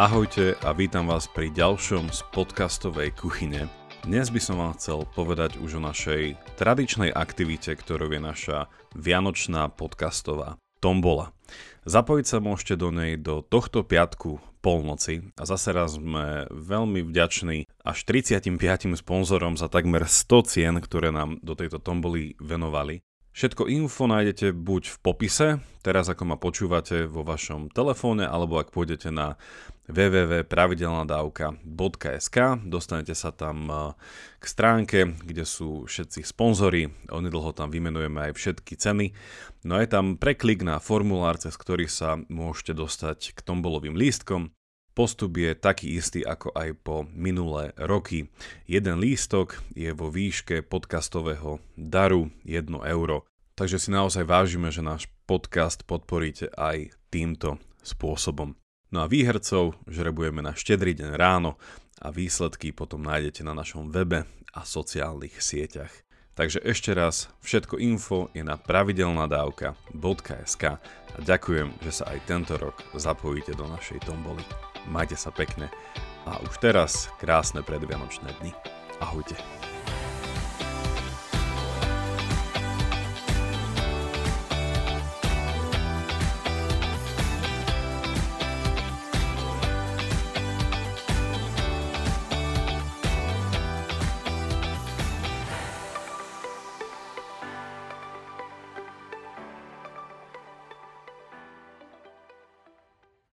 Ahojte a vítam vás pri ďalšom z podcastovej kuchyne. Dnes by som vám chcel povedať už o našej tradičnej aktivite, ktorou je naša vianočná podcastová tombola. Zapojiť sa môžete do nej do tohto piatku polnoci a zase raz sme veľmi vďační až 35 sponzorom za takmer 100 cien, ktoré nám do tejto tomboly venovali. Všetko info nájdete buď v popise, teraz ako ma počúvate vo vašom telefóne, alebo ak pôjdete na www.pravidelnadavka.sk, dostanete sa tam eh, k stránke, kde sú všetci sponzory, onedlho tam vymenujeme aj všetky ceny. No je tam preklik na formulár, cez ktorý sa môžete dostať k tombolovým lístkom. Postup je taký istý ako aj po minulé roky. Jeden lístok je vo výške podcastového daru 1 euro. Takže si naozaj vážime, že náš podcast podporíte aj týmto spôsobom. No a výhercov žrebujeme na štedrý deň ráno a výsledky potom nájdete na našom webe a sociálnych sieťach. Takže ešte raz, všetko info je na pravidelnadavka.sk a ďakujem, že sa aj tento rok zapojíte do našej tomboly. Majte sa pekne a už teraz krásne predvianočné dni. Ahojte.